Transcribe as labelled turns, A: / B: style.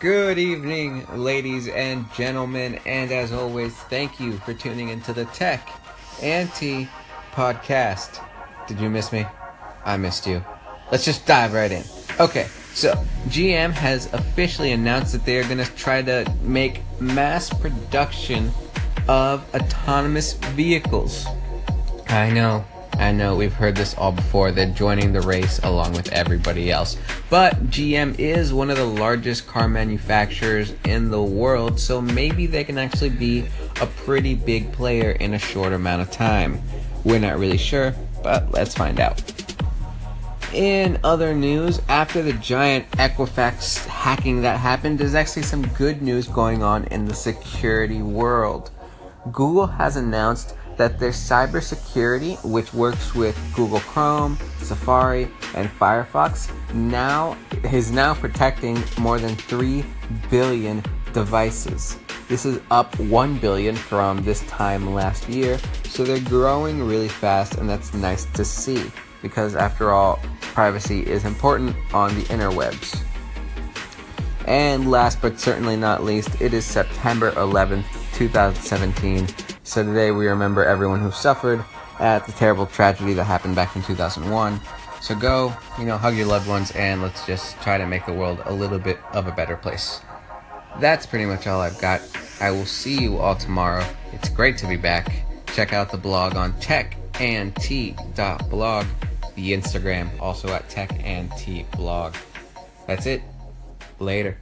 A: Good evening, ladies and gentlemen, and as always, thank you for tuning into the Tech Anti podcast. Did you miss me? I missed you. Let's just dive right in. Okay, so GM has officially announced that they are going to try to make mass production of autonomous vehicles. I know, I know uh, we've heard this all before. They're joining the race along with everybody else. But GM is one of the largest car manufacturers in the world, so maybe they can actually be a pretty big player in a short amount of time. We're not really sure, but let's find out. In other news, after the giant Equifax hacking that happened, there's actually some good news going on in the security world. Google has announced that their cybersecurity, which works with Google Chrome, Safari, and Firefox, now is now protecting more than 3 billion devices. This is up 1 billion from this time last year, so they're growing really fast, and that's nice to see because, after all, privacy is important on the interwebs. And last but certainly not least, it is September 11th, 2017 so today we remember everyone who suffered at the terrible tragedy that happened back in 2001. So go, you know, hug your loved ones and let's just try to make the world a little bit of a better place. That's pretty much all I've got. I will see you all tomorrow. It's great to be back. Check out the blog on techandt.blog, the Instagram also at techandtblog. That's it. Later.